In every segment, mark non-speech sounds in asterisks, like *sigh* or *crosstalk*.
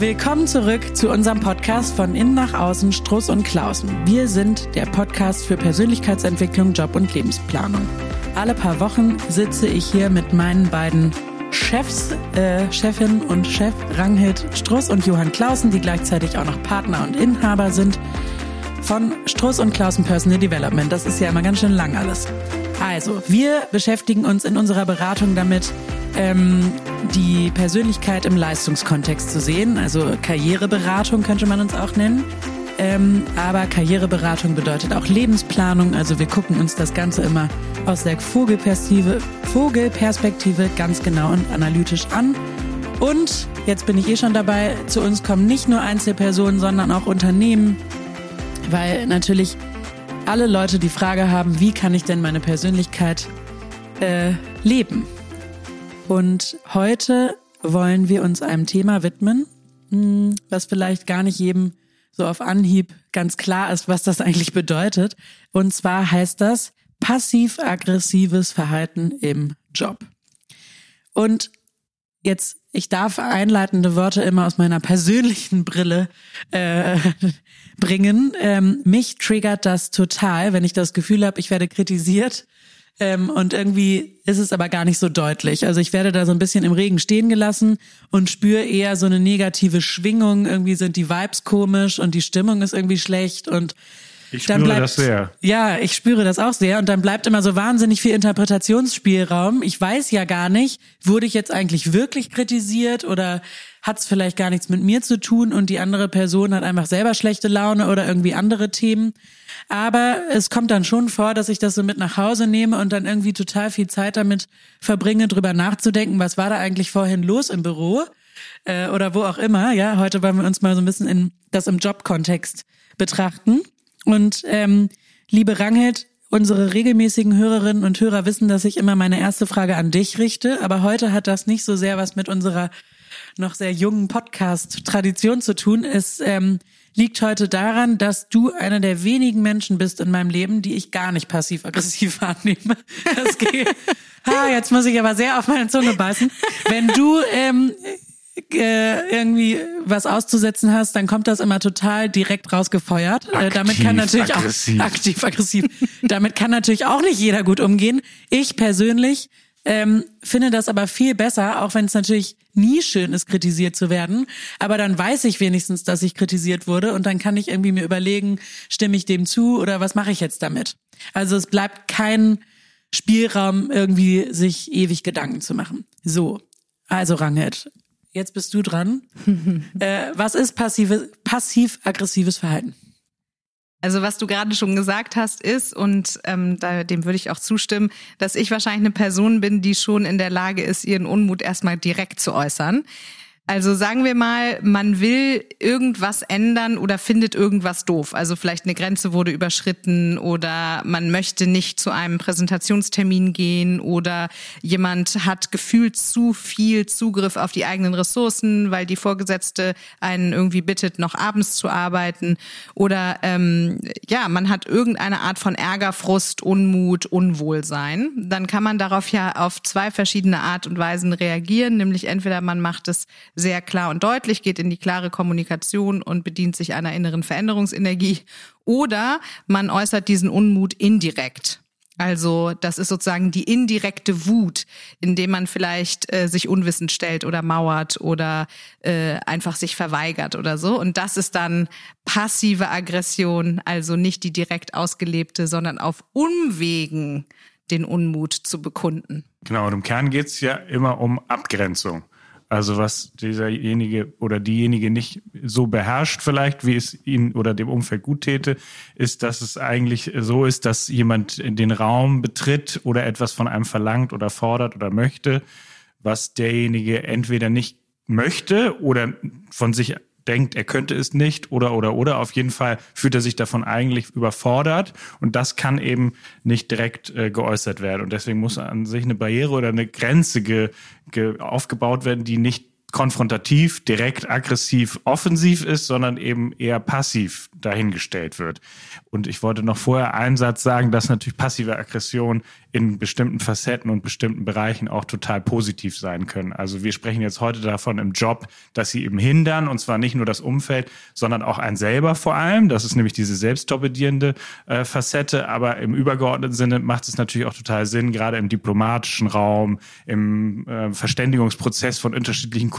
Willkommen zurück zu unserem Podcast von Innen nach Außen, Struss und Klausen. Wir sind der Podcast für Persönlichkeitsentwicklung, Job und Lebensplanung. Alle paar Wochen sitze ich hier mit meinen beiden Chefs, äh, Chefin und Chef Ranghild Struss und Johann Klausen, die gleichzeitig auch noch Partner und Inhaber sind von Struss und Klausen Personal Development. Das ist ja immer ganz schön lang alles. Also, wir beschäftigen uns in unserer Beratung damit, ähm, die Persönlichkeit im Leistungskontext zu sehen. Also Karriereberatung könnte man uns auch nennen. Ähm, aber Karriereberatung bedeutet auch Lebensplanung. Also wir gucken uns das Ganze immer aus der Vogelperspektive, Vogelperspektive ganz genau und analytisch an. Und jetzt bin ich eh schon dabei, zu uns kommen nicht nur Einzelpersonen, sondern auch Unternehmen, weil natürlich alle Leute die Frage haben, wie kann ich denn meine Persönlichkeit äh, leben? Und heute wollen wir uns einem Thema widmen, hm, was vielleicht gar nicht jedem so auf Anhieb ganz klar ist, was das eigentlich bedeutet. Und zwar heißt das passiv-aggressives Verhalten im Job. Und jetzt, ich darf einleitende Worte immer aus meiner persönlichen Brille äh, *laughs* bringen. Ähm, mich triggert das total, wenn ich das Gefühl habe, ich werde kritisiert ähm, und irgendwie ist es aber gar nicht so deutlich. Also ich werde da so ein bisschen im Regen stehen gelassen und spüre eher so eine negative Schwingung. Irgendwie sind die Vibes komisch und die Stimmung ist irgendwie schlecht und ich spüre bleibt, das sehr. Ja, ich spüre das auch sehr. Und dann bleibt immer so wahnsinnig viel Interpretationsspielraum. Ich weiß ja gar nicht, wurde ich jetzt eigentlich wirklich kritisiert oder hat es vielleicht gar nichts mit mir zu tun und die andere Person hat einfach selber schlechte Laune oder irgendwie andere Themen. Aber es kommt dann schon vor, dass ich das so mit nach Hause nehme und dann irgendwie total viel Zeit damit verbringe, drüber nachzudenken, was war da eigentlich vorhin los im Büro äh, oder wo auch immer. Ja, heute wollen wir uns mal so ein bisschen in das im Jobkontext betrachten. Und ähm, liebe Ranghild, unsere regelmäßigen Hörerinnen und Hörer wissen, dass ich immer meine erste Frage an dich richte. Aber heute hat das nicht so sehr was mit unserer noch sehr jungen Podcast-Tradition zu tun. Es ähm, liegt heute daran, dass du einer der wenigen Menschen bist in meinem Leben, die ich gar nicht passiv-aggressiv *laughs* wahrnehme. Das geht. *laughs* ah, jetzt muss ich aber sehr auf meine Zunge beißen. Wenn du ähm, äh, irgendwie was auszusetzen hast, dann kommt das immer total direkt rausgefeuert. Aktiv, äh, damit kann natürlich aggressiv. auch aktiv aggressiv. damit kann natürlich auch nicht jeder gut umgehen. Ich persönlich ähm, finde das aber viel besser, auch wenn es natürlich nie schön ist, kritisiert zu werden. Aber dann weiß ich wenigstens, dass ich kritisiert wurde und dann kann ich irgendwie mir überlegen, stimme ich dem zu oder was mache ich jetzt damit? Also es bleibt kein Spielraum, irgendwie sich ewig Gedanken zu machen. So, also Rangit, jetzt bist du dran. *laughs* äh, was ist passive, passiv-aggressives Verhalten? Also was du gerade schon gesagt hast, ist, und ähm, da, dem würde ich auch zustimmen, dass ich wahrscheinlich eine Person bin, die schon in der Lage ist, ihren Unmut erstmal direkt zu äußern. Also sagen wir mal, man will irgendwas ändern oder findet irgendwas doof. Also vielleicht eine Grenze wurde überschritten oder man möchte nicht zu einem Präsentationstermin gehen oder jemand hat gefühlt zu viel Zugriff auf die eigenen Ressourcen, weil die Vorgesetzte einen irgendwie bittet, noch abends zu arbeiten. Oder ähm, ja, man hat irgendeine Art von Ärger, Frust, Unmut, Unwohlsein. Dann kann man darauf ja auf zwei verschiedene Art und Weisen reagieren, nämlich entweder man macht es sehr klar und deutlich, geht in die klare Kommunikation und bedient sich einer inneren Veränderungsenergie. Oder man äußert diesen Unmut indirekt. Also das ist sozusagen die indirekte Wut, indem man vielleicht äh, sich unwissend stellt oder mauert oder äh, einfach sich verweigert oder so. Und das ist dann passive Aggression, also nicht die direkt ausgelebte, sondern auf Umwegen den Unmut zu bekunden. Genau, und im Kern geht es ja immer um Abgrenzung. Also was dieserjenige oder diejenige nicht so beherrscht vielleicht, wie es ihm oder dem Umfeld gut täte, ist, dass es eigentlich so ist, dass jemand den Raum betritt oder etwas von einem verlangt oder fordert oder möchte, was derjenige entweder nicht möchte oder von sich denkt, er könnte es nicht oder oder oder. Auf jeden Fall fühlt er sich davon eigentlich überfordert und das kann eben nicht direkt äh, geäußert werden. Und deswegen muss an sich eine Barriere oder eine Grenze ge, ge, aufgebaut werden, die nicht konfrontativ, direkt, aggressiv, offensiv ist, sondern eben eher passiv dahingestellt wird. Und ich wollte noch vorher einen Satz sagen, dass natürlich passive Aggression in bestimmten Facetten und bestimmten Bereichen auch total positiv sein können. Also wir sprechen jetzt heute davon im Job, dass sie eben hindern, und zwar nicht nur das Umfeld, sondern auch ein selber vor allem. Das ist nämlich diese selbsttorpedierende äh, Facette. Aber im übergeordneten Sinne macht es natürlich auch total Sinn, gerade im diplomatischen Raum, im äh, Verständigungsprozess von unterschiedlichen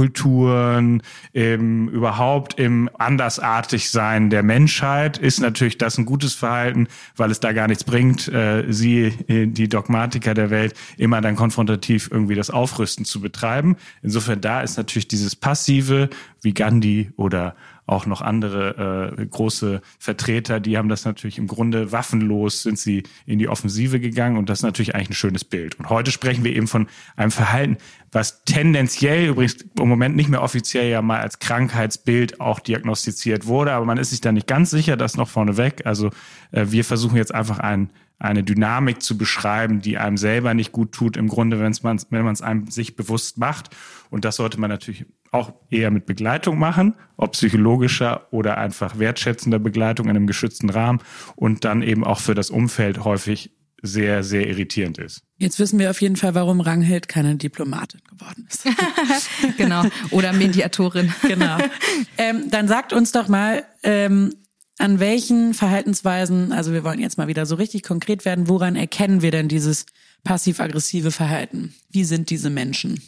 im, überhaupt im Andersartigsein der Menschheit ist natürlich das ein gutes Verhalten, weil es da gar nichts bringt, äh, sie, äh, die Dogmatiker der Welt, immer dann konfrontativ irgendwie das Aufrüsten zu betreiben. Insofern da ist natürlich dieses Passive, wie Gandhi oder auch noch andere äh, große Vertreter, die haben das natürlich im Grunde waffenlos sind sie in die Offensive gegangen und das ist natürlich eigentlich ein schönes Bild. Und heute sprechen wir eben von einem Verhalten, was tendenziell übrigens im Moment nicht mehr offiziell ja mal als Krankheitsbild auch diagnostiziert wurde, aber man ist sich da nicht ganz sicher, das noch vorneweg. Also äh, wir versuchen jetzt einfach ein eine Dynamik zu beschreiben, die einem selber nicht gut tut, im Grunde, wenn's man, wenn man es einem sich bewusst macht. Und das sollte man natürlich auch eher mit Begleitung machen, ob psychologischer oder einfach wertschätzender Begleitung in einem geschützten Rahmen und dann eben auch für das Umfeld häufig sehr, sehr irritierend ist. Jetzt wissen wir auf jeden Fall, warum Ranghild keine Diplomatin geworden ist. *laughs* genau. Oder Mediatorin. genau. *laughs* Ähm, dann sagt uns doch mal, ähm, an welchen Verhaltensweisen, also wir wollen jetzt mal wieder so richtig konkret werden, woran erkennen wir denn dieses passiv-aggressive Verhalten? Wie sind diese Menschen?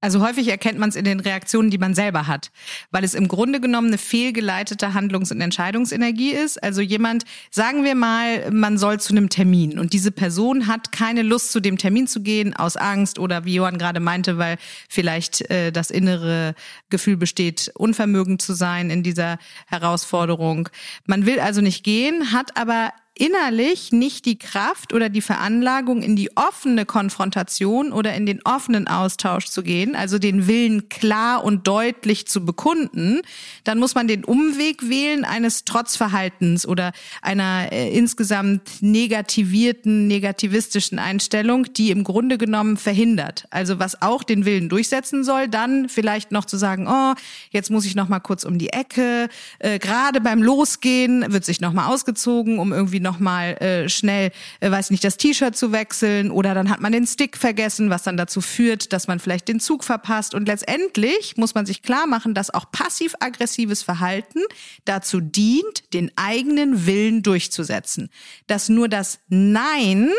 Also häufig erkennt man es in den Reaktionen, die man selber hat, weil es im Grunde genommen eine fehlgeleitete Handlungs- und Entscheidungsenergie ist. Also jemand, sagen wir mal, man soll zu einem Termin und diese Person hat keine Lust, zu dem Termin zu gehen aus Angst oder wie Johann gerade meinte, weil vielleicht äh, das innere Gefühl besteht, unvermögend zu sein in dieser Herausforderung. Man will also nicht gehen, hat aber innerlich nicht die Kraft oder die Veranlagung, in die offene Konfrontation oder in den offenen Austausch zu gehen, also den Willen klar und deutlich zu bekunden, dann muss man den Umweg wählen eines Trotzverhaltens oder einer äh, insgesamt negativierten, negativistischen Einstellung, die im Grunde genommen verhindert. Also was auch den Willen durchsetzen soll, dann vielleicht noch zu sagen, oh, jetzt muss ich noch mal kurz um die Ecke. Äh, Gerade beim Losgehen wird sich noch mal ausgezogen, um irgendwie nochmal äh, schnell, äh, weiß nicht, das T-Shirt zu wechseln oder dann hat man den Stick vergessen, was dann dazu führt, dass man vielleicht den Zug verpasst. Und letztendlich muss man sich klar machen, dass auch passiv-aggressives Verhalten dazu dient, den eigenen Willen durchzusetzen. Dass nur das Nein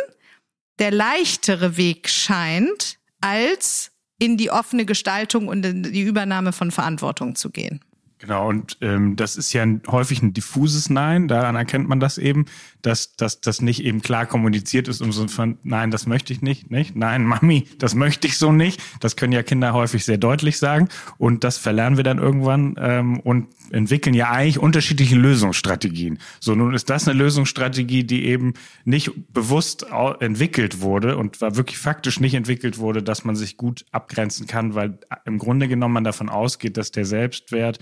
der leichtere Weg scheint, als in die offene Gestaltung und in die Übernahme von Verantwortung zu gehen. Genau, und ähm, das ist ja ein, häufig ein diffuses Nein, daran erkennt man das eben, dass, dass das nicht eben klar kommuniziert ist, um so von Nein, das möchte ich nicht, nicht? Nein, Mami, das möchte ich so nicht. Das können ja Kinder häufig sehr deutlich sagen und das verlernen wir dann irgendwann ähm, und entwickeln ja eigentlich unterschiedliche Lösungsstrategien. So, nun ist das eine Lösungsstrategie, die eben nicht bewusst entwickelt wurde und war wirklich faktisch nicht entwickelt wurde, dass man sich gut abgrenzen kann, weil im Grunde genommen man davon ausgeht, dass der Selbstwert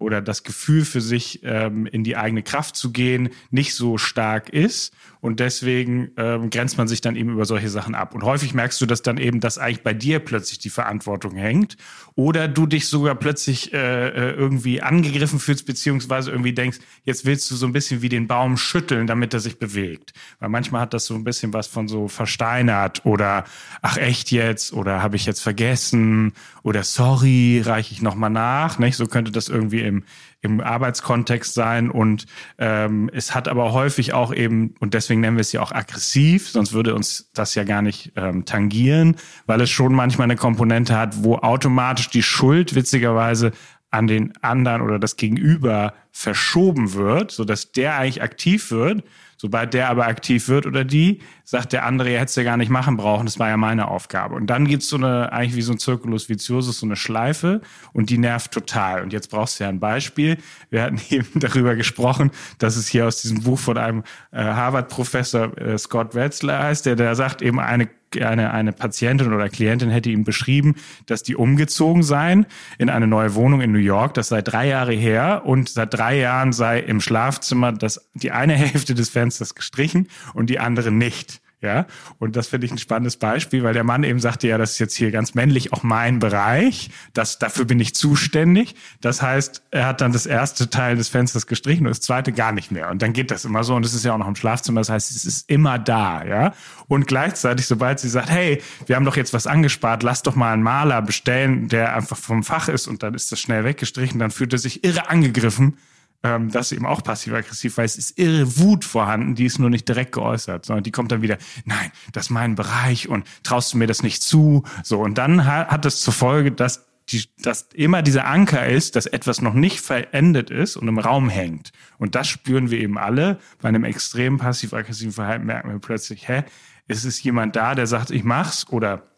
oder das Gefühl für sich ähm, in die eigene Kraft zu gehen nicht so stark ist und deswegen ähm, grenzt man sich dann eben über solche Sachen ab. Und häufig merkst du, dass dann eben, dass eigentlich bei dir plötzlich die Verantwortung hängt oder du dich sogar plötzlich äh, äh, irgendwie angegriffen fühlst, beziehungsweise irgendwie denkst, jetzt willst du so ein bisschen wie den Baum schütteln, damit er sich bewegt. Weil manchmal hat das so ein bisschen was von so versteinert oder ach echt jetzt oder habe ich jetzt vergessen oder sorry, reiche ich nochmal nach. Nicht? So könnte das irgendwie im, im Arbeitskontext sein und ähm, es hat aber häufig auch eben, und deswegen nennen wir es ja auch aggressiv, sonst würde uns das ja gar nicht ähm, tangieren, weil es schon manchmal eine Komponente hat, wo automatisch die Schuld witzigerweise an den anderen oder das Gegenüber verschoben wird, so dass der eigentlich aktiv wird Sobald der aber aktiv wird oder die, sagt der andere, er hätte es ja gar nicht machen brauchen, das war ja meine Aufgabe. Und dann gibt's so eine, eigentlich wie so ein Circulus viciosus, so eine Schleife und die nervt total. Und jetzt brauchst du ja ein Beispiel. Wir hatten *laughs* eben darüber gesprochen, dass es hier aus diesem Buch von einem äh, Harvard-Professor äh, Scott Wetzler heißt, der da sagt, eben eine eine, eine Patientin oder Klientin hätte ihm beschrieben, dass die umgezogen seien in eine neue Wohnung in New York. Das sei drei Jahre her und seit drei Jahren sei im Schlafzimmer das, die eine *laughs* Hälfte des Fensters gestrichen und die andere nicht. Ja, und das finde ich ein spannendes Beispiel, weil der Mann eben sagte, ja, das ist jetzt hier ganz männlich auch mein Bereich, das, dafür bin ich zuständig. Das heißt, er hat dann das erste Teil des Fensters gestrichen und das zweite gar nicht mehr. Und dann geht das immer so und es ist ja auch noch im Schlafzimmer, das heißt, es ist immer da, ja. Und gleichzeitig, sobald sie sagt, hey, wir haben doch jetzt was angespart, lass doch mal einen Maler bestellen, der einfach vom Fach ist und dann ist das schnell weggestrichen, dann fühlt er sich irre angegriffen ähm, das ist eben auch passiv-aggressiv, weil es ist irre Wut vorhanden, die ist nur nicht direkt geäußert, sondern die kommt dann wieder, nein, das ist mein Bereich und traust du mir das nicht zu? So, und dann hat es zur Folge, dass die, dass immer dieser Anker ist, dass etwas noch nicht verendet ist und im Raum hängt. Und das spüren wir eben alle. Bei einem extrem passiv-aggressiven Verhalten merken wir plötzlich, hä, ist es jemand da, der sagt, ich mach's oder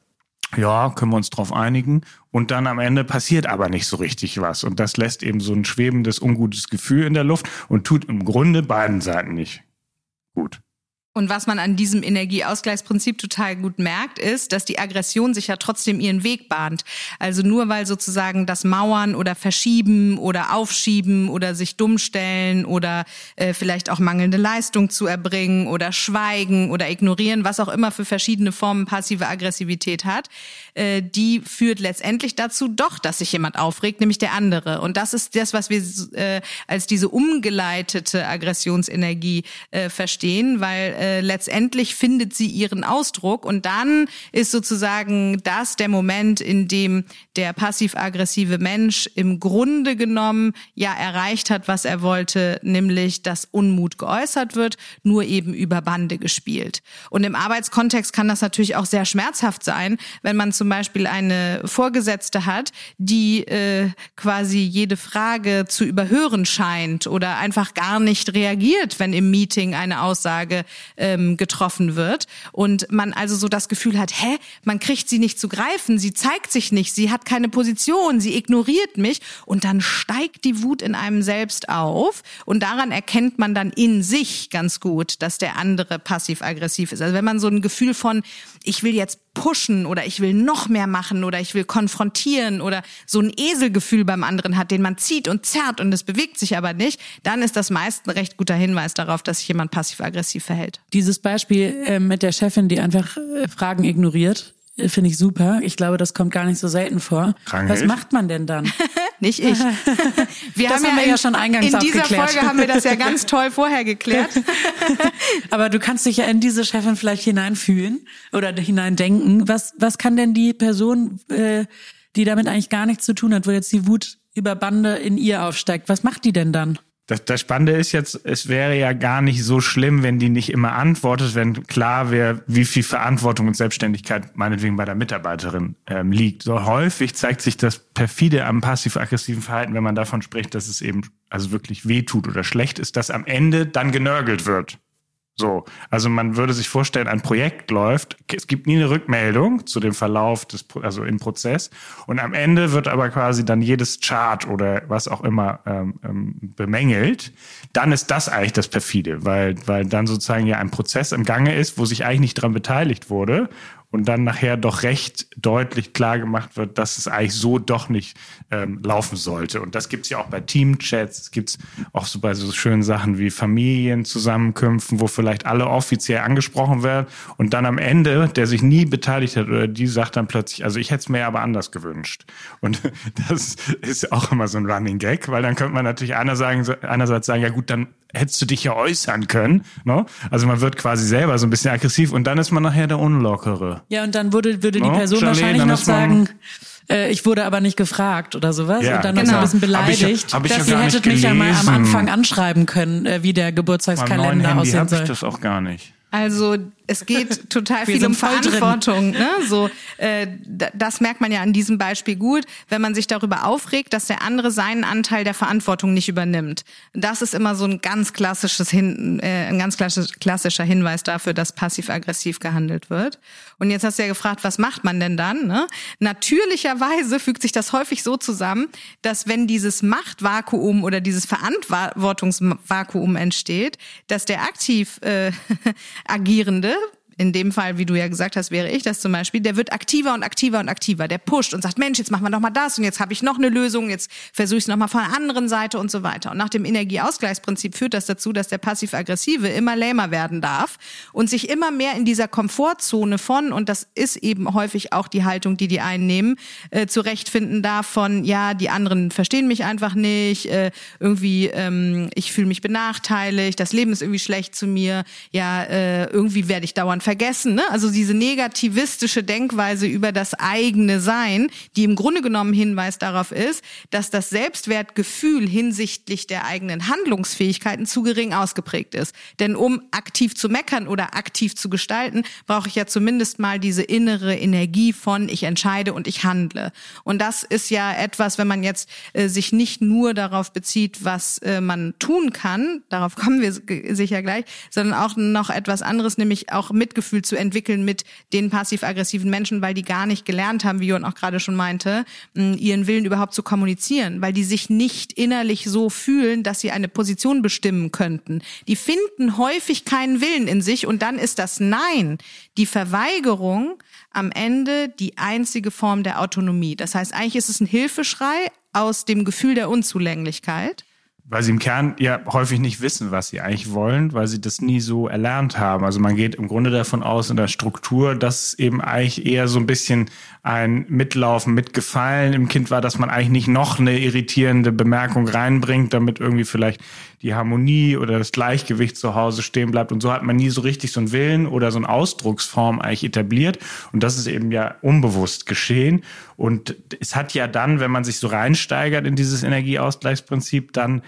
ja, können wir uns drauf einigen. Und dann am Ende passiert aber nicht so richtig was. Und das lässt eben so ein schwebendes, ungutes Gefühl in der Luft und tut im Grunde beiden Seiten nicht gut. Und was man an diesem Energieausgleichsprinzip total gut merkt, ist, dass die Aggression sich ja trotzdem ihren Weg bahnt. Also nur weil sozusagen das Mauern oder Verschieben oder Aufschieben oder sich dummstellen oder äh, vielleicht auch mangelnde Leistung zu erbringen oder Schweigen oder Ignorieren, was auch immer für verschiedene Formen passive Aggressivität hat, äh, die führt letztendlich dazu doch, dass sich jemand aufregt, nämlich der andere. Und das ist das, was wir äh, als diese umgeleitete Aggressionsenergie äh, verstehen, weil äh, letztendlich findet sie ihren Ausdruck und dann ist sozusagen das der Moment, in dem der passiv-aggressive Mensch im Grunde genommen ja erreicht hat, was er wollte, nämlich dass Unmut geäußert wird, nur eben über Bande gespielt. Und im Arbeitskontext kann das natürlich auch sehr schmerzhaft sein, wenn man zum Beispiel eine Vorgesetzte hat, die äh, quasi jede Frage zu überhören scheint oder einfach gar nicht reagiert, wenn im Meeting eine Aussage ähm, getroffen wird. Und man also so das Gefühl hat, hä, man kriegt sie nicht zu greifen, sie zeigt sich nicht, sie hat keine Position, sie ignoriert mich. Und dann steigt die Wut in einem selbst auf. Und daran erkennt man dann in sich ganz gut, dass der andere passiv-aggressiv ist. Also wenn man so ein Gefühl von, ich will jetzt pushen oder ich will noch mehr machen oder ich will konfrontieren oder so ein Eselgefühl beim anderen hat, den man zieht und zerrt und es bewegt sich aber nicht, dann ist das meist ein recht guter Hinweis darauf, dass sich jemand passiv-aggressiv verhält. Dieses Beispiel äh, mit der Chefin, die einfach äh, Fragen ignoriert, finde ich super. Ich glaube, das kommt gar nicht so selten vor. Krankheit. Was macht man denn dann? *laughs* Nicht ich. *laughs* Wir das haben, haben wir ja schon eingangs In dieser abgeklärt. Folge haben wir das ja ganz *laughs* toll vorher geklärt. Aber du kannst dich ja in diese Chefin vielleicht hineinfühlen oder hineindenken. Was, was kann denn die Person, äh, die damit eigentlich gar nichts zu tun hat, wo jetzt die Wut über Bande in ihr aufsteigt, was macht die denn dann? Das, das Spannende ist jetzt, es wäre ja gar nicht so schlimm, wenn die nicht immer antwortet, wenn klar wäre, wie viel Verantwortung und Selbstständigkeit meinetwegen bei der Mitarbeiterin ähm, liegt. So häufig zeigt sich das perfide am passiv-aggressiven Verhalten, wenn man davon spricht, dass es eben also wirklich wehtut oder schlecht ist, dass am Ende dann genörgelt wird. So, also man würde sich vorstellen, ein Projekt läuft, es gibt nie eine Rückmeldung zu dem Verlauf des, also im Prozess und am Ende wird aber quasi dann jedes Chart oder was auch immer ähm, ähm, bemängelt. Dann ist das eigentlich das perfide, weil weil dann sozusagen ja ein Prozess im Gange ist, wo sich eigentlich nicht dran beteiligt wurde und dann nachher doch recht deutlich klar gemacht wird, dass es eigentlich so doch nicht ähm, laufen sollte. Und das gibt's ja auch bei Teamchats, es gibt's auch so bei so schönen Sachen wie Familienzusammenkünften, wo vielleicht alle offiziell angesprochen werden und dann am Ende, der sich nie beteiligt hat oder die sagt dann plötzlich, also ich hätte es mir aber anders gewünscht. Und *laughs* das ist auch immer so ein Running Gag, weil dann könnte man natürlich einerseits sagen, ja gut, dann hättest du dich ja äußern können. Ne? Also man wird quasi selber so ein bisschen aggressiv und dann ist man nachher der Unlockere. Ja, und dann würde, würde die ne? Person Charlene, wahrscheinlich noch sagen, äh, ich wurde aber nicht gefragt oder sowas ja. und dann genau. noch so ein bisschen beleidigt, hab ich, hab ich dass ihr hättet mich ja mal am Anfang anschreiben können, äh, wie der Geburtstagskalender aussehen soll. ich das auch gar nicht. Also es geht *laughs* total viel um Verantwortung. Ne? So, äh, das merkt man ja an diesem Beispiel gut, wenn man sich darüber aufregt, dass der andere seinen Anteil der Verantwortung nicht übernimmt. Das ist immer so ein ganz klassisches Hin äh, ein ganz klassischer Hinweis dafür, dass passiv-aggressiv gehandelt wird. Und jetzt hast du ja gefragt, was macht man denn dann? Ne? Natürlicherweise fügt sich das häufig so zusammen, dass wenn dieses Machtvakuum oder dieses Verantwortungsvakuum entsteht, dass der aktiv äh, *laughs* agierende in dem Fall, wie du ja gesagt hast, wäre ich das zum Beispiel, der wird aktiver und aktiver und aktiver. Der pusht und sagt, Mensch, jetzt machen wir doch mal das und jetzt habe ich noch eine Lösung, jetzt versuche ich es nochmal von der anderen Seite und so weiter. Und nach dem Energieausgleichsprinzip führt das dazu, dass der passiv-aggressive immer lähmer werden darf und sich immer mehr in dieser Komfortzone von, und das ist eben häufig auch die Haltung, die die einnehmen, äh, zurechtfinden darf von, ja, die anderen verstehen mich einfach nicht, äh, irgendwie, ähm, ich fühle mich benachteiligt, das Leben ist irgendwie schlecht zu mir, ja, äh, irgendwie werde ich dauernd vergessen. Ne? Also diese negativistische Denkweise über das eigene Sein, die im Grunde genommen Hinweis darauf ist, dass das Selbstwertgefühl hinsichtlich der eigenen Handlungsfähigkeiten zu gering ausgeprägt ist. Denn um aktiv zu meckern oder aktiv zu gestalten, brauche ich ja zumindest mal diese innere Energie von ich entscheide und ich handle. Und das ist ja etwas, wenn man jetzt äh, sich nicht nur darauf bezieht, was äh, man tun kann, darauf kommen wir sicher gleich, sondern auch noch etwas anderes, nämlich auch Mitgefühl zu entwickeln mit den passiv-aggressiven Menschen, weil die gar nicht gelernt haben, wie Jon auch gerade schon meinte, ihren Willen überhaupt zu kommunizieren, weil die sich nicht innerlich so fühlen, dass sie eine Position bestimmen könnten. Die finden häufig keinen Willen in sich und dann ist das Nein, die Verweigerung am Ende die einzige Form der Autonomie. Das heißt, eigentlich ist es ein Hilfeschrei aus dem Gefühl der Unzulänglichkeit weil sie im Kern ja häufig nicht wissen, was sie eigentlich wollen, weil sie das nie so erlernt haben. Also man geht im Grunde davon aus in der Struktur, dass eben eigentlich eher so ein bisschen ein Mitlaufen, Mitgefallen im Kind war, dass man eigentlich nicht noch eine irritierende Bemerkung reinbringt, damit irgendwie vielleicht die Harmonie oder das Gleichgewicht zu Hause stehen bleibt. Und so hat man nie so richtig so einen Willen oder so eine Ausdrucksform eigentlich etabliert. Und das ist eben ja unbewusst geschehen. Und es hat ja dann, wenn man sich so reinsteigert in dieses Energieausgleichsprinzip, dann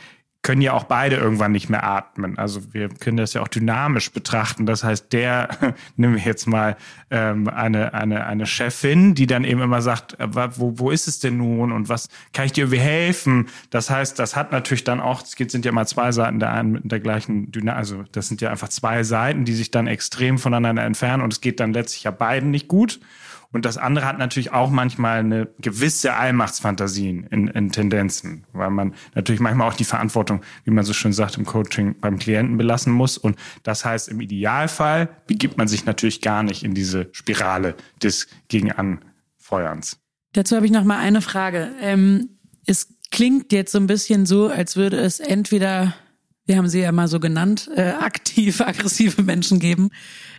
können ja auch beide irgendwann nicht mehr atmen. Also wir können das ja auch dynamisch betrachten. Das heißt, der, *laughs* nehmen wir jetzt mal ähm, eine, eine, eine Chefin, die dann eben immer sagt, äh, wo, wo ist es denn nun und was kann ich dir irgendwie helfen? Das heißt, das hat natürlich dann auch, es sind ja mal zwei Seiten der einen mit der gleichen Dynamik, also das sind ja einfach zwei Seiten, die sich dann extrem voneinander entfernen und es geht dann letztlich ja beiden nicht gut. Und das andere hat natürlich auch manchmal eine gewisse Allmachtsfantasien in, in Tendenzen, weil man natürlich manchmal auch die Verantwortung, wie man so schön sagt, im Coaching beim Klienten belassen muss. Und das heißt, im Idealfall begibt man sich natürlich gar nicht in diese Spirale des Gegenanfeuerns. Dazu habe ich noch mal eine Frage. Ähm, es klingt jetzt so ein bisschen so, als würde es entweder wir haben sie ja mal so genannt, äh, aktiv *laughs* aggressive Menschen geben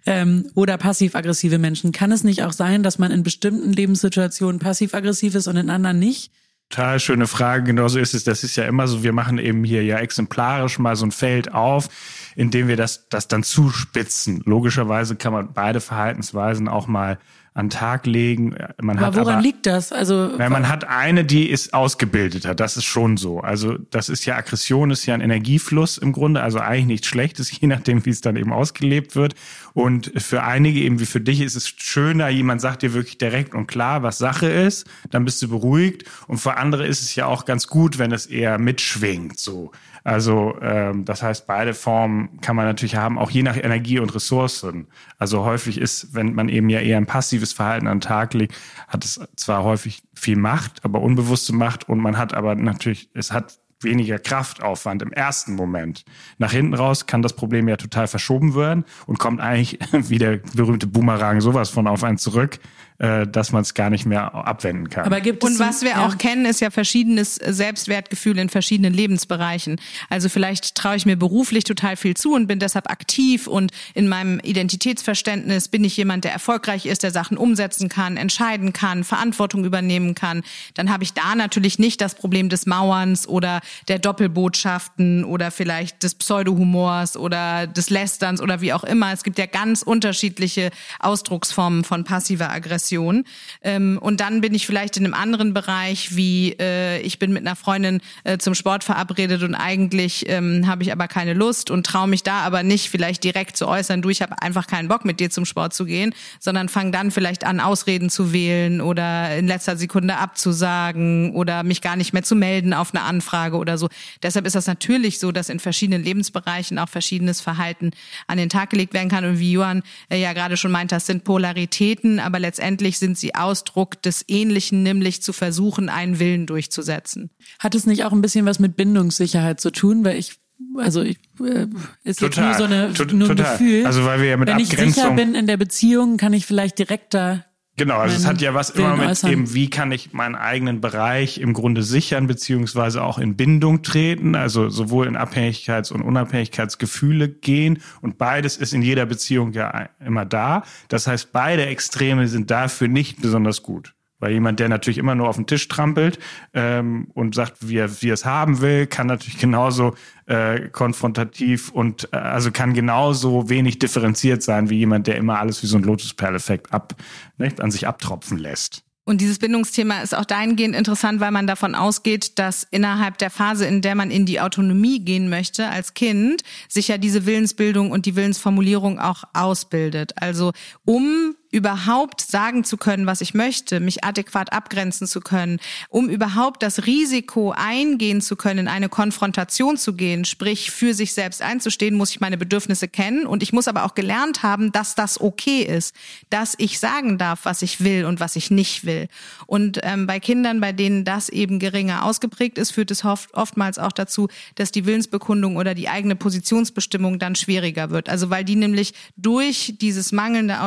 ähm, oder passiv-aggressive Menschen. Kann es nicht auch sein, dass man in bestimmten Lebenssituationen passiv-aggressiv ist und in anderen nicht? Total schöne Frage. Genauso ist es. Das ist ja immer so. Wir machen eben hier ja exemplarisch mal so ein Feld auf, in dem wir das, das dann zuspitzen. Logischerweise kann man beide Verhaltensweisen auch mal an Tag legen. Man aber hat woran aber, liegt das? Also weil man hat eine, die ist ausgebildeter. Das ist schon so. Also das ist ja Aggression, ist ja ein Energiefluss im Grunde. Also eigentlich nichts Schlechtes, *laughs* je nachdem, wie es dann eben ausgelebt wird. Und für einige eben wie für dich ist es schöner, jemand sagt dir wirklich direkt und klar, was Sache ist. Dann bist du beruhigt. Und für andere ist es ja auch ganz gut, wenn es eher mitschwingt. So. Also ähm, das heißt, beide Formen kann man natürlich haben, auch je nach Energie und Ressourcen. Also häufig ist, wenn man eben ja eher ein passives Verhalten an den Tag legt, hat es zwar häufig viel Macht, aber unbewusste Macht und man hat aber natürlich, es hat weniger Kraftaufwand im ersten Moment. Nach hinten raus kann das Problem ja total verschoben werden und kommt eigentlich *laughs* wie der berühmte Boomerang sowas von auf einen zurück, dass man es gar nicht mehr abwenden kann. Aber gibt es und was wir ja. auch kennen, ist ja verschiedenes Selbstwertgefühl in verschiedenen Lebensbereichen. Also vielleicht traue ich mir beruflich total viel zu und bin deshalb aktiv und in meinem Identitätsverständnis bin ich jemand, der erfolgreich ist, der Sachen umsetzen kann, entscheiden kann, Verantwortung übernehmen kann. Dann habe ich da natürlich nicht das Problem des Mauerns oder der Doppelbotschaften oder vielleicht des Pseudohumors oder des Lästerns oder wie auch immer. Es gibt ja ganz unterschiedliche Ausdrucksformen von passiver Aggression. Depression. Ähm, und dann bin ich vielleicht in einem anderen Bereich, wie äh, ich bin mit einer Freundin äh, zum Sport verabredet und eigentlich ähm, habe ich aber keine Lust und traue mich da aber nicht vielleicht direkt zu äußern, du, ich habe einfach keinen Bock mit dir zum Sport zu gehen, sondern fange dann vielleicht an, Ausreden zu wählen oder in letzter Sekunde abzusagen oder mich gar nicht mehr zu melden auf eine Anfrage oder so. Deshalb ist das natürlich so, dass in verschiedenen Lebensbereichen auch verschiedenes Verhalten an den Tag gelegt werden kann. Und wie Johann äh, ja gerade schon meint, das sind Polaritäten, aber letztendlich letztendlich sind sie Ausdruck des Ähnlichen, nämlich zu versuchen, einen Willen durchzusetzen. Hat es nicht auch ein bisschen was mit Bindungssicherheit zu tun? Weil ich also ich, äh, ist total, jetzt nur so eine, nur ein total. Gefühl. Also weil wir ja mit Wenn Abgrenzung ich sicher bin in der Beziehung, kann ich vielleicht direkter Genau, also es hat ja was immer mit äußern. eben, wie kann ich meinen eigenen Bereich im Grunde sichern, beziehungsweise auch in Bindung treten, also sowohl in Abhängigkeits- und Unabhängigkeitsgefühle gehen. Und beides ist in jeder Beziehung ja immer da. Das heißt, beide Extreme sind dafür nicht besonders gut. Weil jemand, der natürlich immer nur auf den Tisch trampelt ähm, und sagt, wie er, wie er es haben will, kann natürlich *laughs* genauso äh, konfrontativ und äh, also kann genauso wenig differenziert sein wie jemand, der immer alles wie so ein Lotusperleffekt ab, nicht, an sich abtropfen lässt. Und dieses Bindungsthema ist auch dahingehend interessant, weil man davon ausgeht, dass innerhalb der Phase, in der man in die Autonomie gehen möchte als Kind, sich ja diese Willensbildung und die Willensformulierung auch ausbildet. Also um überhaupt sagen zu können, was ich möchte, mich adäquat abgrenzen zu können, um überhaupt das Risiko eingehen zu können, in eine Konfrontation zu gehen, sprich für sich selbst einzustehen, muss ich meine Bedürfnisse kennen und ich muss aber auch gelernt haben, dass das okay ist, dass ich sagen darf, was ich will und was ich nicht will. Und ähm, bei Kindern, bei denen das eben geringer ausgeprägt ist, führt es oft, oftmals auch dazu, dass die Willensbekundung oder die eigene Positionsbestimmung dann schwieriger wird. Also weil die nämlich durch dieses mangelnde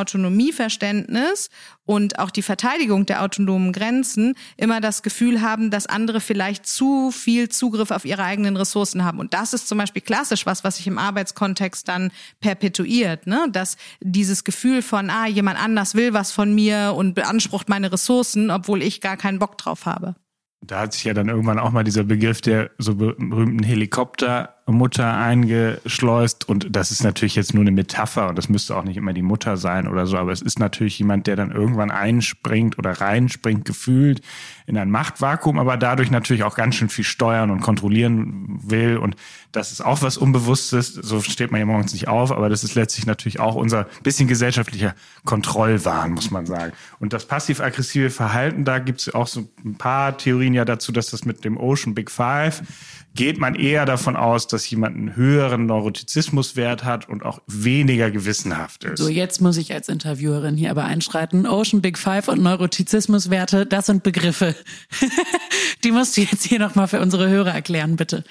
Autonomieverständnis und auch die Verteidigung der autonomen Grenzen immer das Gefühl haben, dass andere vielleicht zu viel Zugriff auf ihre eigenen Ressourcen haben. Und das ist zum Beispiel klassisch was, was sich im Arbeitskontext dann perpetuiert, ne? dass dieses Gefühl von, ah, jemand anders will was von mir und beansprucht meine Ressourcen, obwohl ich gar keinen Bock drauf habe. Da hat sich ja dann irgendwann auch mal dieser Begriff der so berühmten Helikoptermutter eingeschleust. Und das ist natürlich jetzt nur eine Metapher und das müsste auch nicht immer die Mutter sein oder so. Aber es ist natürlich jemand, der dann irgendwann einspringt oder reinspringt, gefühlt in ein Machtvakuum, aber dadurch natürlich auch ganz schön viel steuern und kontrollieren will. Und das ist auch was Unbewusstes. So steht man ja morgens nicht auf, aber das ist letztlich natürlich auch unser bisschen gesellschaftlicher Kontrollwahn, muss man sagen. Und das passiv-aggressive Verhalten, da gibt es auch so ein paar Theorien ja dazu, dass das mit dem Ocean Big Five geht man eher davon aus, dass jemand einen höheren Neurotizismuswert hat und auch weniger gewissenhaft ist. So, jetzt muss ich als Interviewerin hier aber einschreiten. Ocean Big Five und Neurotizismuswerte, das sind Begriffe. *laughs* Die musst du jetzt hier nochmal für unsere Hörer erklären, bitte.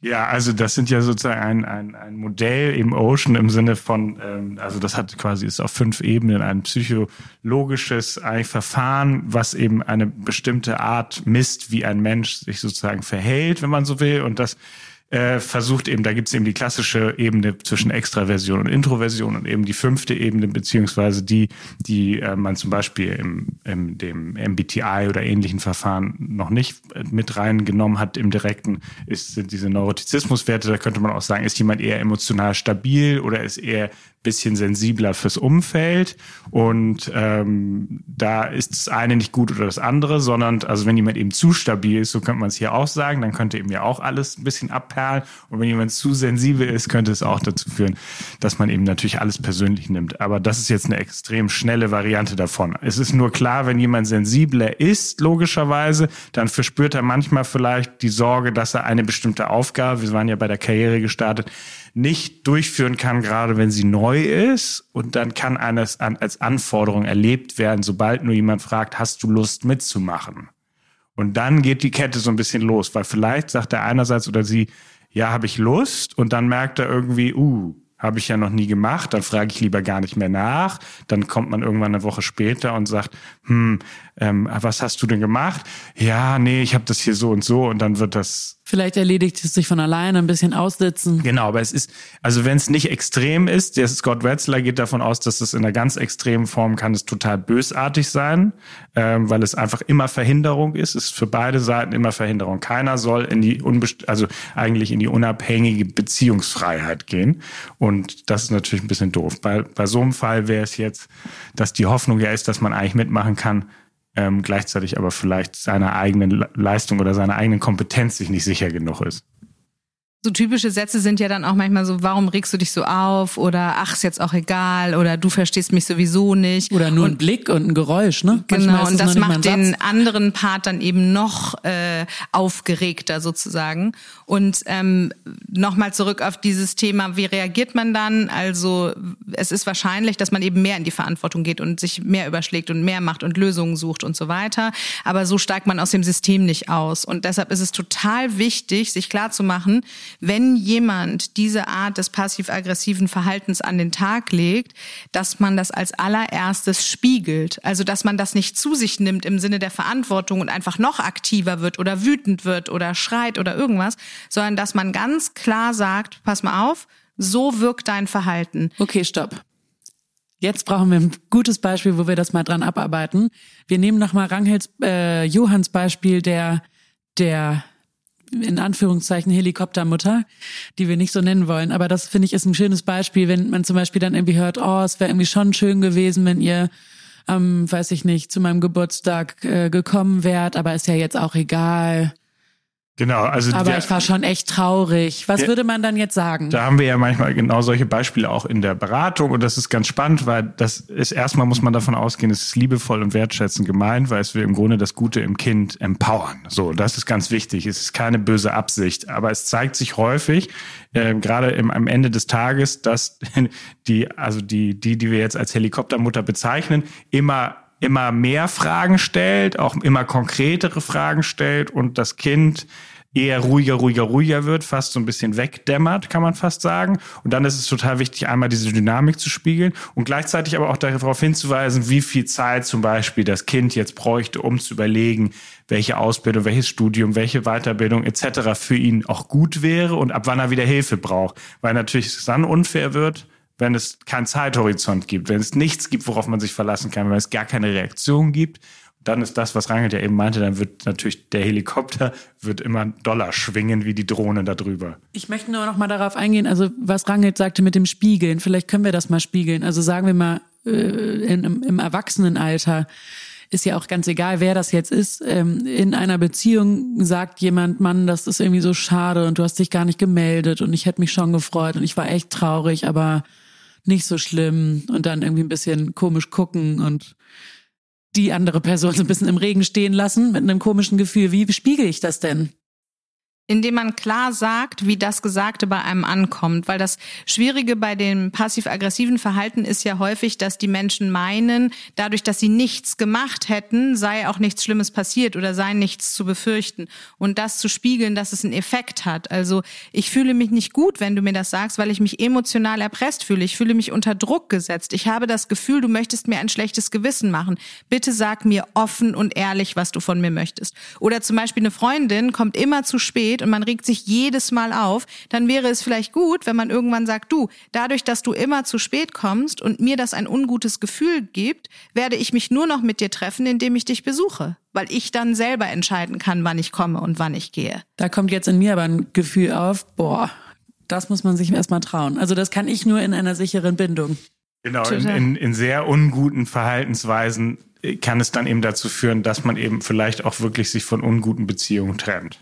Ja, also das sind ja sozusagen ein, ein, ein Modell im Ocean im Sinne von, ähm, also das hat quasi ist auf fünf Ebenen ein psychologisches ein Verfahren, was eben eine bestimmte Art misst, wie ein Mensch sich sozusagen verhält, wenn man so will. Und das äh, versucht eben, da gibt's eben die klassische Ebene zwischen Extraversion und Introversion und eben die fünfte Ebene, beziehungsweise die, die äh, man zum Beispiel im, im dem MBTI oder ähnlichen Verfahren noch nicht mit reingenommen hat im direkten, ist, sind diese Neurotizismuswerte. Da könnte man auch sagen, ist jemand eher emotional stabil oder ist eher bisschen sensibler fürs Umfeld und ähm, da ist das eine nicht gut oder das andere, sondern also wenn jemand eben zu stabil ist, so könnte man es hier auch sagen, dann könnte eben ja auch alles ein bisschen abperlen und wenn jemand zu sensibel ist, könnte es auch dazu führen, dass man eben natürlich alles persönlich nimmt. Aber das ist jetzt eine extrem schnelle Variante davon. Es ist nur klar, wenn jemand sensibler ist, logischerweise, dann verspürt er manchmal vielleicht die Sorge, dass er eine bestimmte Aufgabe, wir waren ja bei der Karriere gestartet, nicht durchführen kann, gerade wenn sie neu ist. Und dann kann eines als Anforderung erlebt werden, sobald nur jemand fragt, hast du Lust mitzumachen? Und dann geht die Kette so ein bisschen los, weil vielleicht sagt er einerseits oder sie, ja, habe ich Lust? Und dann merkt er irgendwie, uh, habe ich ja noch nie gemacht, dann frage ich lieber gar nicht mehr nach. Dann kommt man irgendwann eine Woche später und sagt, hm, ähm, was hast du denn gemacht? Ja, nee, ich habe das hier so und so und dann wird das Vielleicht erledigt es sich von alleine, ein bisschen aussitzen. Genau, aber es ist, also wenn es nicht extrem ist, der Scott Wetzler geht davon aus, dass es in einer ganz extremen Form kann es total bösartig sein, ähm, weil es einfach immer Verhinderung ist. Es ist für beide Seiten immer Verhinderung. Keiner soll in die unbest also eigentlich in die unabhängige Beziehungsfreiheit gehen. Und das ist natürlich ein bisschen doof. Bei, bei so einem Fall wäre es jetzt, dass die Hoffnung ja ist, dass man eigentlich mitmachen kann, ähm, gleichzeitig aber vielleicht seiner eigenen Leistung oder seiner eigenen Kompetenz sich nicht sicher genug ist. So typische Sätze sind ja dann auch manchmal so, warum regst du dich so auf? Oder ach, ist jetzt auch egal. Oder du verstehst mich sowieso nicht. Oder nur und, ein Blick und ein Geräusch, ne? Genau, und das macht den anderen Part dann eben noch äh, aufgeregter sozusagen. Und ähm, nochmal zurück auf dieses Thema, wie reagiert man dann? Also es ist wahrscheinlich, dass man eben mehr in die Verantwortung geht und sich mehr überschlägt und mehr macht und Lösungen sucht und so weiter. Aber so steigt man aus dem System nicht aus. Und deshalb ist es total wichtig, sich klarzumachen, wenn jemand diese Art des passiv-aggressiven Verhaltens an den Tag legt, dass man das als allererstes spiegelt. Also, dass man das nicht zu sich nimmt im Sinne der Verantwortung und einfach noch aktiver wird oder wütend wird oder schreit oder irgendwas, sondern dass man ganz klar sagt, pass mal auf, so wirkt dein Verhalten. Okay, stopp. Jetzt brauchen wir ein gutes Beispiel, wo wir das mal dran abarbeiten. Wir nehmen nochmal Ranghels äh, Johanns Beispiel der der in Anführungszeichen Helikoptermutter, die wir nicht so nennen wollen. Aber das finde ich ist ein schönes Beispiel, wenn man zum Beispiel dann irgendwie hört, oh, es wäre irgendwie schon schön gewesen, wenn ihr ähm, weiß ich nicht, zu meinem Geburtstag äh, gekommen wärt, aber ist ja jetzt auch egal. Genau, also aber der, ich war schon echt traurig. Was der, würde man dann jetzt sagen? Da haben wir ja manchmal genau solche Beispiele auch in der Beratung und das ist ganz spannend, weil das ist erstmal muss man davon ausgehen, es ist liebevoll und wertschätzend gemeint, weil es will im Grunde das Gute im Kind empowern. So, das ist ganz wichtig. Es ist keine böse Absicht, aber es zeigt sich häufig, äh, gerade im, am Ende des Tages, dass *laughs* die, also die, die, die wir jetzt als Helikoptermutter bezeichnen, immer immer mehr Fragen stellt, auch immer konkretere Fragen stellt und das Kind eher ruhiger, ruhiger, ruhiger wird, fast so ein bisschen wegdämmert, kann man fast sagen. Und dann ist es total wichtig, einmal diese Dynamik zu spiegeln und gleichzeitig aber auch darauf hinzuweisen, wie viel Zeit zum Beispiel das Kind jetzt bräuchte, um zu überlegen, welche Ausbildung, welches Studium, welche Weiterbildung etc. für ihn auch gut wäre und ab wann er wieder Hilfe braucht. Weil natürlich es dann unfair wird, wenn es keinen Zeithorizont gibt, wenn es nichts gibt, worauf man sich verlassen kann, wenn es gar keine Reaktion gibt dann ist das, was Rangelt ja eben meinte, dann wird natürlich der Helikopter wird immer Dollar schwingen wie die Drohne da drüber. Ich möchte nur noch mal darauf eingehen, also was Rangelt sagte mit dem Spiegeln, vielleicht können wir das mal spiegeln. Also sagen wir mal äh, in, im, im Erwachsenenalter ist ja auch ganz egal, wer das jetzt ist. Ähm, in einer Beziehung sagt jemand, Mann, das ist irgendwie so schade und du hast dich gar nicht gemeldet und ich hätte mich schon gefreut und ich war echt traurig, aber nicht so schlimm und dann irgendwie ein bisschen komisch gucken und die andere Person so ein bisschen im Regen stehen lassen mit einem komischen Gefühl. Wie spiegel ich das denn? Indem man klar sagt, wie das Gesagte bei einem ankommt. Weil das Schwierige bei dem passiv-aggressiven Verhalten ist ja häufig, dass die Menschen meinen, dadurch, dass sie nichts gemacht hätten, sei auch nichts Schlimmes passiert oder sei nichts zu befürchten. Und das zu spiegeln, dass es einen Effekt hat. Also ich fühle mich nicht gut, wenn du mir das sagst, weil ich mich emotional erpresst fühle. Ich fühle mich unter Druck gesetzt. Ich habe das Gefühl, du möchtest mir ein schlechtes Gewissen machen. Bitte sag mir offen und ehrlich, was du von mir möchtest. Oder zum Beispiel eine Freundin kommt immer zu spät geht und man regt sich jedes Mal auf, dann wäre es vielleicht gut, wenn man irgendwann sagt, du, dadurch, dass du immer zu spät kommst und mir das ein ungutes Gefühl gibt, werde ich mich nur noch mit dir treffen, indem ich dich besuche, weil ich dann selber entscheiden kann, wann ich komme und wann ich gehe. Da kommt jetzt in mir aber ein Gefühl auf, boah, das muss man sich erstmal trauen. Also das kann ich nur in einer sicheren Bindung. Genau, in, in, in sehr unguten Verhaltensweisen kann es dann eben dazu führen, dass man eben vielleicht auch wirklich sich von unguten Beziehungen trennt.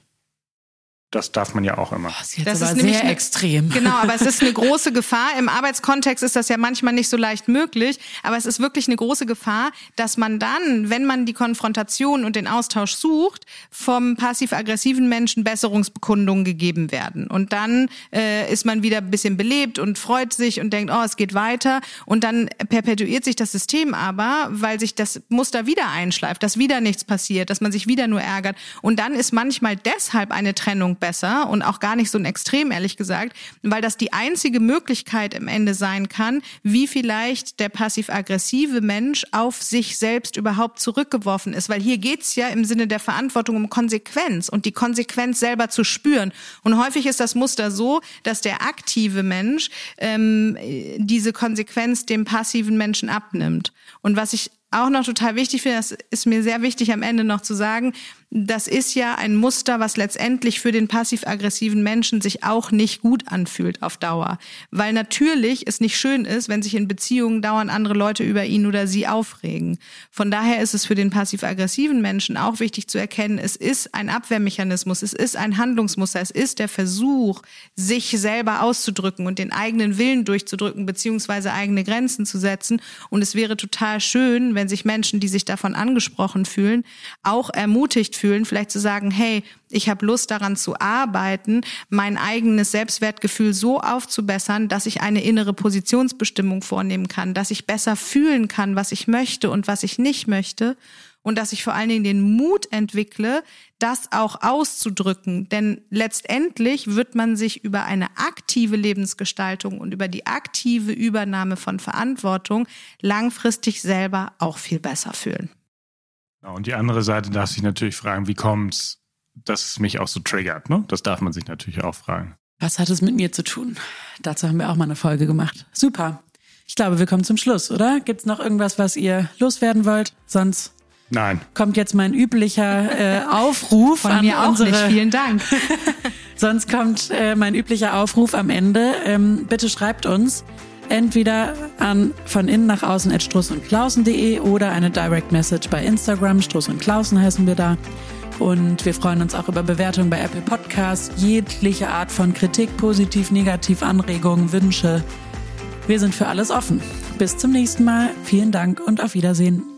Das darf man ja auch immer. Oh, das ist nämlich sehr eine, extrem. *laughs* Genau, aber es ist eine *laughs* große Gefahr. Im Arbeitskontext ist das ja manchmal nicht so leicht möglich, aber es ist wirklich eine große Gefahr, dass man dann, wenn man die Konfrontation und den Austausch sucht, vom passiv-aggressiven Menschen Besserungsbekundungen gegeben werden. Und dann äh, ist man wieder ein bisschen belebt und freut sich und denkt, oh, es geht weiter. Und dann perpetuiert sich das System aber, weil sich das Muster wieder einschleift, dass wieder nichts passiert, dass man sich wieder nur ärgert. Und dann ist manchmal deshalb eine Trennung besser und auch gar nicht so ein Extrem, ehrlich gesagt, weil das die einzige Möglichkeit im Ende sein kann, wie vielleicht der passiv-aggressive Mensch auf sich selbst überhaupt zurückgeworfen ist. Weil hier geht's ja im Sinne der Verantwortung um Konsequenz und die Konsequenz selber zu spüren. Und häufig ist das Muster so, dass der aktive Mensch ähm, diese Konsequenz dem passiven Menschen abnimmt. Und was ich auch noch total wichtig finde, das ist mir sehr wichtig am Ende noch zu sagen, das ist ja ein Muster, was letztendlich für den passiv-aggressiven Menschen sich auch nicht gut anfühlt auf Dauer. Weil natürlich es nicht schön ist, wenn sich in Beziehungen dauernd andere Leute über ihn oder sie aufregen. Von daher ist es für den passiv-aggressiven Menschen auch wichtig zu erkennen, es ist ein Abwehrmechanismus, es ist ein Handlungsmuster, es ist der Versuch, sich selber auszudrücken und den eigenen Willen durchzudrücken, beziehungsweise eigene Grenzen zu setzen. Und es wäre total schön, wenn sich Menschen, die sich davon angesprochen fühlen, auch ermutigt fühlen, vielleicht zu sagen, hey, ich habe Lust daran zu arbeiten, mein eigenes Selbstwertgefühl so aufzubessern, dass ich eine innere Positionsbestimmung vornehmen kann, dass ich besser fühlen kann, was ich möchte und was ich nicht möchte und dass ich vor allen Dingen den Mut entwickle, das auch auszudrücken. Denn letztendlich wird man sich über eine aktive Lebensgestaltung und über die aktive Übernahme von Verantwortung langfristig selber auch viel besser fühlen. Und die andere Seite darf sich natürlich fragen, wie kommt's, dass es mich auch so triggert? Ne? Das darf man sich natürlich auch fragen. Was hat es mit mir zu tun? Dazu haben wir auch mal eine Folge gemacht. Super. Ich glaube, wir kommen zum Schluss, oder? Gibt's noch irgendwas, was ihr loswerden wollt? Sonst Nein. kommt jetzt mein üblicher äh, *laughs* Aufruf Von an mir auch unsere. nicht. Vielen Dank. *laughs* Sonst kommt äh, mein üblicher Aufruf am Ende. Ähm, bitte schreibt uns entweder an von innen nach außen at struss und klausen.de oder eine Direct Message bei Instagram. Struss und Klausen heißen wir da. Und wir freuen uns auch über Bewertungen bei Apple Podcasts, jegliche Art von Kritik, positiv, negativ, Anregungen, Wünsche. Wir sind für alles offen. Bis zum nächsten Mal. Vielen Dank und auf Wiedersehen.